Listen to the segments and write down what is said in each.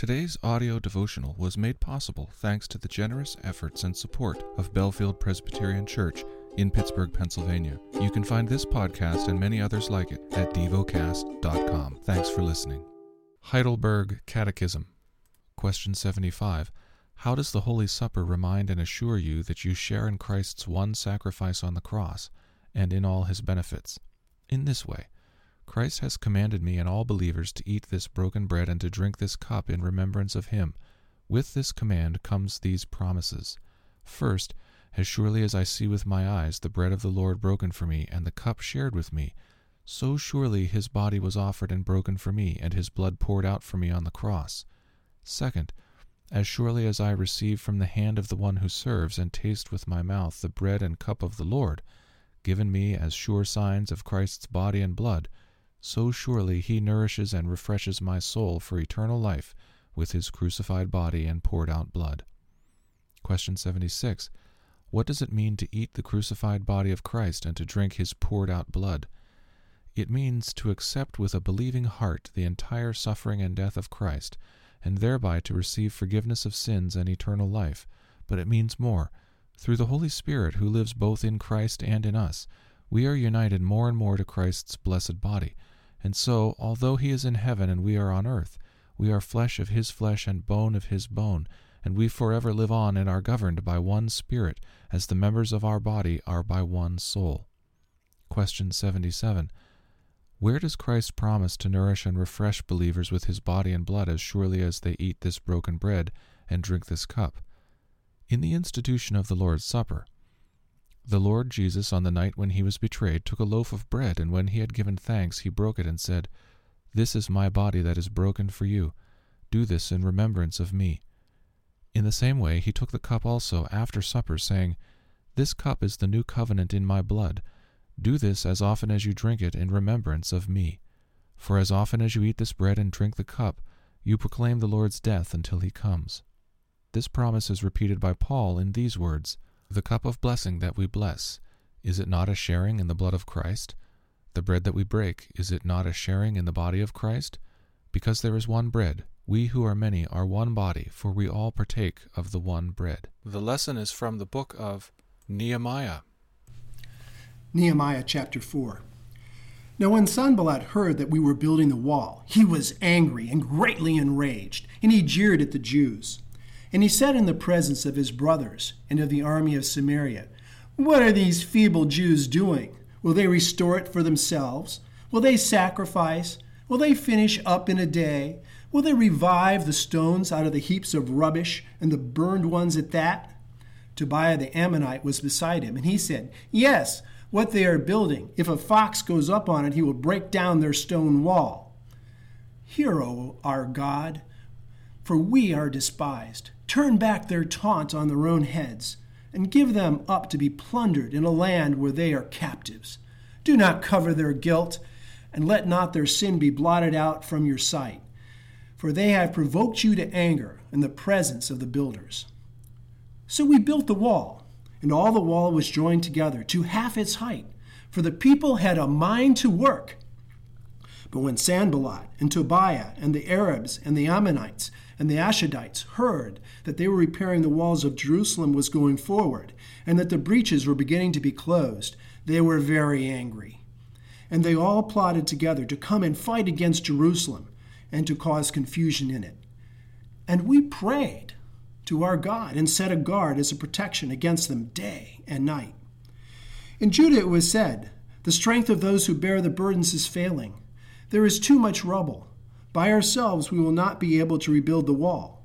Today's audio devotional was made possible thanks to the generous efforts and support of Bellefield Presbyterian Church in Pittsburgh, Pennsylvania. You can find this podcast and many others like it at devocast.com. Thanks for listening. Heidelberg Catechism. Question 75. How does the Holy Supper remind and assure you that you share in Christ's one sacrifice on the cross and in all his benefits? In this way. Christ has commanded me and all believers to eat this broken bread and to drink this cup in remembrance of him. With this command comes these promises. First, as surely as I see with my eyes the bread of the Lord broken for me, and the cup shared with me, so surely his body was offered and broken for me, and his blood poured out for me on the cross. Second, as surely as I receive from the hand of the one who serves, and taste with my mouth the bread and cup of the Lord, given me as sure signs of Christ's body and blood, so surely he nourishes and refreshes my soul for eternal life with his crucified body and poured out blood. Question 76. What does it mean to eat the crucified body of Christ and to drink his poured out blood? It means to accept with a believing heart the entire suffering and death of Christ, and thereby to receive forgiveness of sins and eternal life. But it means more. Through the Holy Spirit, who lives both in Christ and in us, we are united more and more to Christ's blessed body and so, although he is in heaven and we are on earth, we are flesh of his flesh and bone of his bone, and we forever live on and are governed by one Spirit, as the members of our body are by one soul. Question 77. Where does Christ promise to nourish and refresh believers with his body and blood as surely as they eat this broken bread and drink this cup? In the institution of the Lord's Supper, the Lord Jesus, on the night when he was betrayed, took a loaf of bread, and when he had given thanks, he broke it and said, This is my body that is broken for you. Do this in remembrance of me. In the same way, he took the cup also after supper, saying, This cup is the new covenant in my blood. Do this as often as you drink it in remembrance of me. For as often as you eat this bread and drink the cup, you proclaim the Lord's death until he comes. This promise is repeated by Paul in these words the cup of blessing that we bless, is it not a sharing in the blood of Christ? The bread that we break, is it not a sharing in the body of Christ? Because there is one bread, we who are many are one body, for we all partake of the one bread. The lesson is from the book of Nehemiah. Nehemiah chapter 4. Now, when Sanballat heard that we were building the wall, he was angry and greatly enraged, and he jeered at the Jews. And he said in the presence of his brothers and of the army of Samaria, What are these feeble Jews doing? Will they restore it for themselves? Will they sacrifice? Will they finish up in a day? Will they revive the stones out of the heaps of rubbish and the burned ones at that? Tobiah the Ammonite was beside him, and he said, Yes, what they are building. If a fox goes up on it, he will break down their stone wall. Hear, O our God, for we are despised. Turn back their taunt on their own heads, and give them up to be plundered in a land where they are captives. Do not cover their guilt, and let not their sin be blotted out from your sight. For they have provoked you to anger in the presence of the builders. So we built the wall, and all the wall was joined together to half its height, for the people had a mind to work. But when Sanballat and Tobiah and the Arabs and the Ammonites and the Ashdodites heard that they were repairing the walls of Jerusalem was going forward, and that the breaches were beginning to be closed, they were very angry. And they all plotted together to come and fight against Jerusalem and to cause confusion in it. And we prayed to our God and set a guard as a protection against them day and night. In Judah it was said, The strength of those who bear the burdens is failing. There is too much rubble. By ourselves we will not be able to rebuild the wall.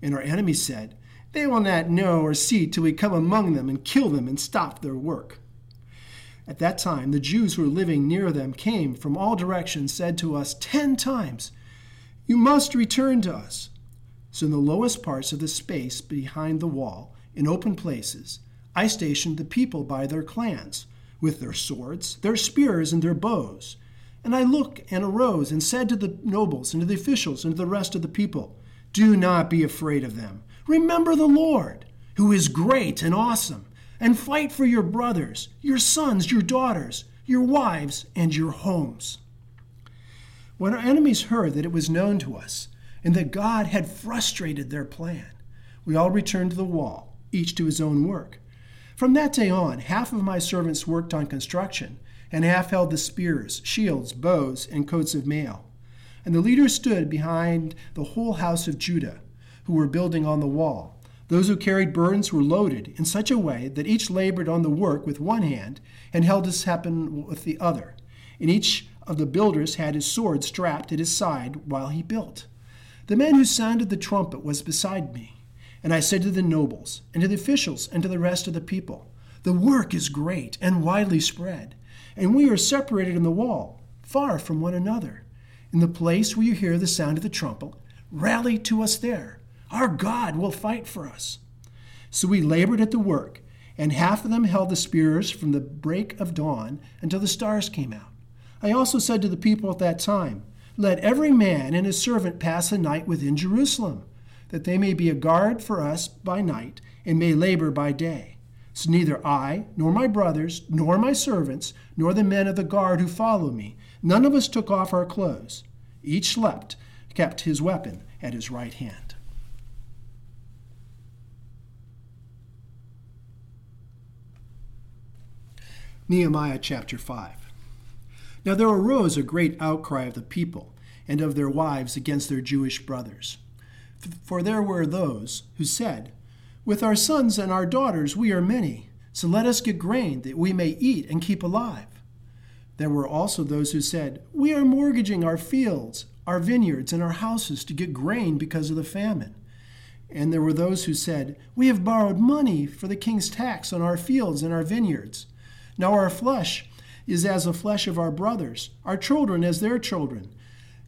And our enemies said, They will not know or see till we come among them and kill them and stop their work. At that time, the Jews who were living near them came from all directions, said to us ten times, You must return to us. So, in the lowest parts of the space behind the wall, in open places, I stationed the people by their clans, with their swords, their spears, and their bows and I looked and arose and said to the nobles and to the officials and to the rest of the people, Do not be afraid of them. Remember the Lord, who is great and awesome, and fight for your brothers, your sons, your daughters, your wives, and your homes. When our enemies heard that it was known to us, and that God had frustrated their plan. We all returned to the wall, each to his own work. From that day on, half of my servants worked on construction, and half held the spears, shields, bows, and coats of mail. And the leaders stood behind the whole house of Judah, who were building on the wall. Those who carried burdens were loaded in such a way that each labored on the work with one hand and held his weapon with the other. And each of the builders had his sword strapped at his side while he built. The man who sounded the trumpet was beside me. And I said to the nobles, and to the officials, and to the rest of the people, The work is great and widely spread, and we are separated in the wall, far from one another. In the place where you hear the sound of the trumpet, rally to us there. Our God will fight for us. So we labored at the work, and half of them held the spears from the break of dawn until the stars came out. I also said to the people at that time, Let every man and his servant pass a night within Jerusalem that they may be a guard for us by night and may labor by day. So neither I, nor my brothers, nor my servants, nor the men of the guard who follow me, none of us took off our clothes. Each slept, kept his weapon at his right hand. Nehemiah chapter 5. Now there arose a great outcry of the people and of their wives against their Jewish brothers. For there were those who said, With our sons and our daughters we are many, so let us get grain that we may eat and keep alive. There were also those who said, We are mortgaging our fields, our vineyards, and our houses to get grain because of the famine. And there were those who said, We have borrowed money for the king's tax on our fields and our vineyards. Now our flesh is as the flesh of our brothers, our children as their children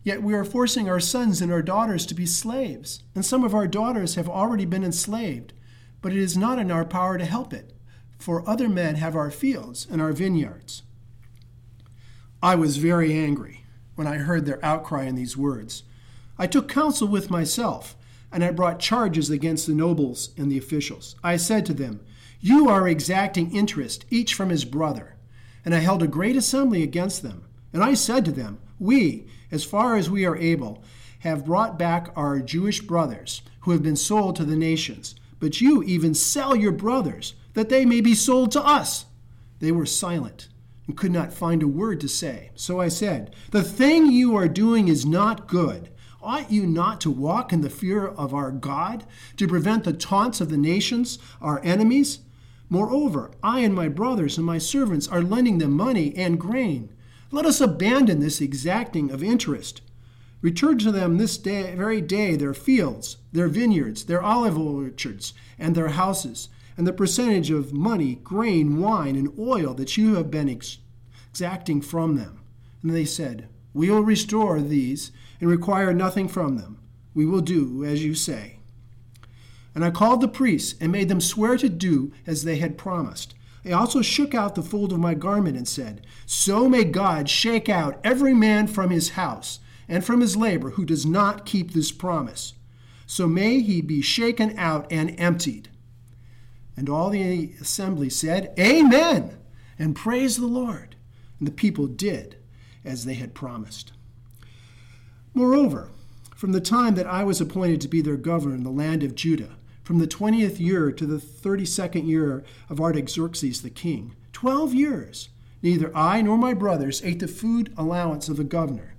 Yet we are forcing our sons and our daughters to be slaves, and some of our daughters have already been enslaved, but it is not in our power to help it, for other men have our fields and our vineyards. I was very angry when I heard their outcry in these words. I took counsel with myself, and I brought charges against the nobles and the officials. I said to them, You are exacting interest, each from his brother. And I held a great assembly against them. And I said to them, We, as far as we are able, have brought back our Jewish brothers who have been sold to the nations. But you even sell your brothers, that they may be sold to us. They were silent and could not find a word to say. So I said, The thing you are doing is not good. Ought you not to walk in the fear of our God, to prevent the taunts of the nations, our enemies? Moreover, I and my brothers and my servants are lending them money and grain. Let us abandon this exacting of interest. Return to them this day, very day their fields, their vineyards, their olive orchards, and their houses, and the percentage of money, grain, wine, and oil that you have been ex- exacting from them. And they said, We will restore these and require nothing from them. We will do as you say. And I called the priests and made them swear to do as they had promised. I also shook out the fold of my garment and said, So may God shake out every man from his house and from his labor who does not keep this promise. So may he be shaken out and emptied. And all the assembly said, Amen, and praise the Lord. And the people did as they had promised. Moreover, from the time that I was appointed to be their governor in the land of Judah, from the 20th year to the 32nd year of Artaxerxes the king. Twelve years. Neither I nor my brothers ate the food allowance of the governor.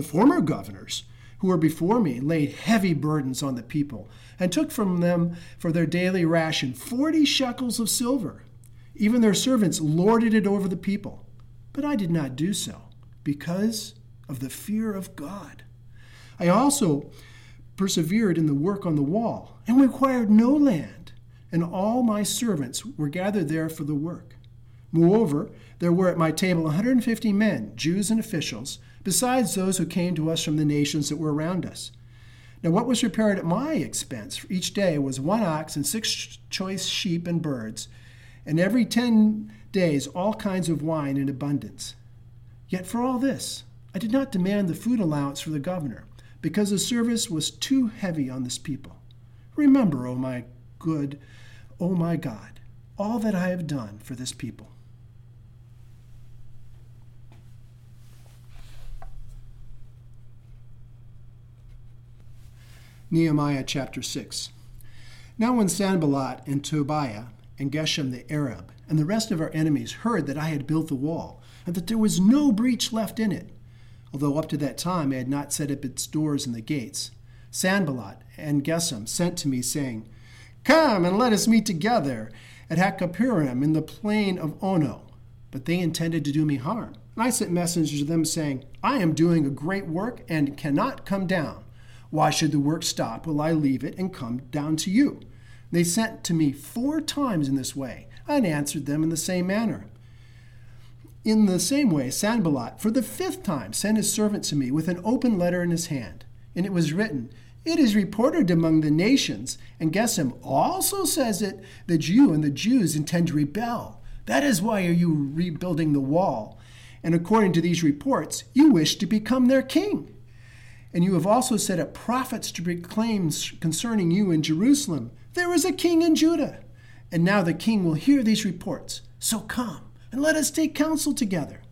The former governors, who were before me, laid heavy burdens on the people, and took from them for their daily ration forty shekels of silver. Even their servants lorded it over the people. But I did not do so, because of the fear of God. I also persevered in the work on the wall, and required no land, and all my servants were gathered there for the work. Moreover, there were at my table 150 men, Jews and officials, besides those who came to us from the nations that were around us. Now, what was prepared at my expense for each day was one ox and six choice sheep and birds, and every ten days all kinds of wine in abundance. Yet for all this, I did not demand the food allowance for the governor because the service was too heavy on this people. Remember, O oh my good, O oh my God, all that I have done for this people. Nehemiah chapter 6. Now, when Sanballat and Tobiah and Geshem the Arab and the rest of our enemies heard that I had built the wall and that there was no breach left in it, although up to that time I had not set up its doors and the gates, Sanballat and Geshem sent to me, saying, Come and let us meet together at Hakkephirim in the plain of Ono. But they intended to do me harm. And I sent messengers to them, saying, I am doing a great work and cannot come down. Why should the work stop while I leave it and come down to you? They sent to me four times in this way. and answered them in the same manner. In the same way, Sanballat, for the fifth time, sent his servant to me with an open letter in his hand. And it was written, It is reported among the nations, and Geshem also says it, that you and the Jews intend to rebel. That is why are you rebuilding the wall. And according to these reports, you wish to become their king. And you have also set up prophets to proclaim concerning you in Jerusalem, There is a king in Judah. And now the king will hear these reports. So come, and let us take counsel together.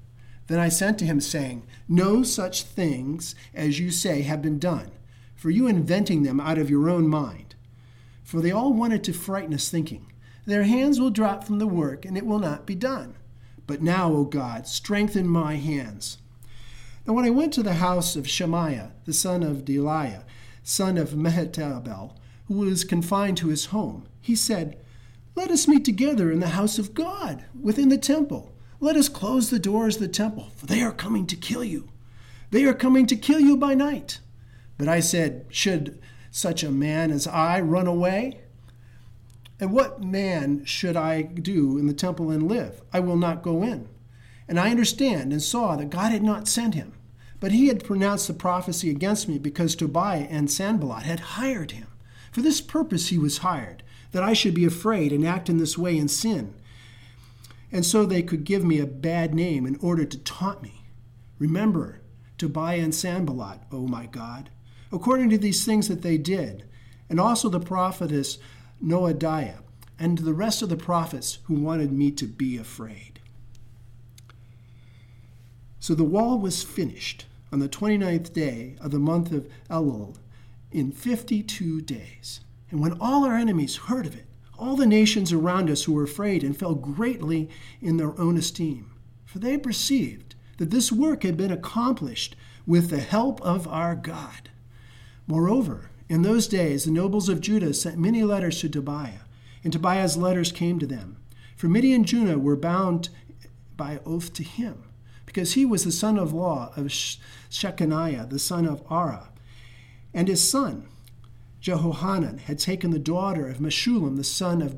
Then I sent to him, saying, No such things as you say have been done, for you inventing them out of your own mind. For they all wanted to frighten us, thinking, Their hands will drop from the work, and it will not be done. But now, O God, strengthen my hands. Now, when I went to the house of Shemaiah, the son of Delaiah, son of Mehetabel, who was confined to his home, he said, Let us meet together in the house of God, within the temple. Let us close the doors of the temple, for they are coming to kill you. They are coming to kill you by night. But I said, Should such a man as I run away? And what man should I do in the temple and live? I will not go in. And I understand and saw that God had not sent him. But he had pronounced the prophecy against me because Tobiah and Sanballat had hired him. For this purpose he was hired, that I should be afraid and act in this way in sin. And so they could give me a bad name in order to taunt me. Remember Tobiah and Sanballat, O my God, according to these things that they did, and also the prophetess Noadiah, and the rest of the prophets who wanted me to be afraid. So the wall was finished on the 29th day of the month of Elul in 52 days. And when all our enemies heard of it, all the nations around us who were afraid and fell greatly in their own esteem, for they perceived that this work had been accomplished with the help of our God. Moreover, in those days the nobles of Judah sent many letters to Tobiah, and Tobiah's letters came to them. For Midian and Judah were bound by oath to him because he was the son of law of Shechaniah, the son of Arah. And his son, Jehohanan, had taken the daughter of Meshullam, the son of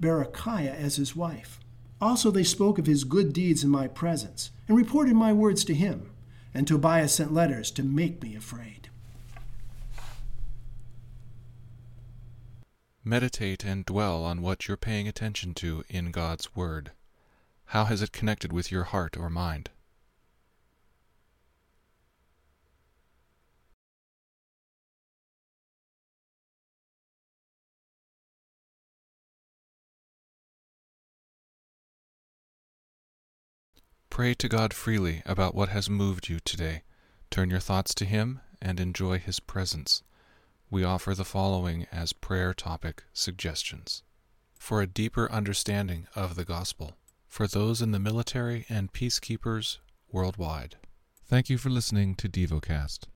Berechiah, as his wife. Also, they spoke of his good deeds in my presence, and reported my words to him. And Tobiah sent letters to make me afraid. Meditate and dwell on what you're paying attention to in God's Word. How has it connected with your heart or mind? Pray to God freely about what has moved you today. Turn your thoughts to Him and enjoy His presence. We offer the following as prayer topic suggestions for a deeper understanding of the gospel for those in the military and peacekeepers worldwide. Thank you for listening to DevoCast.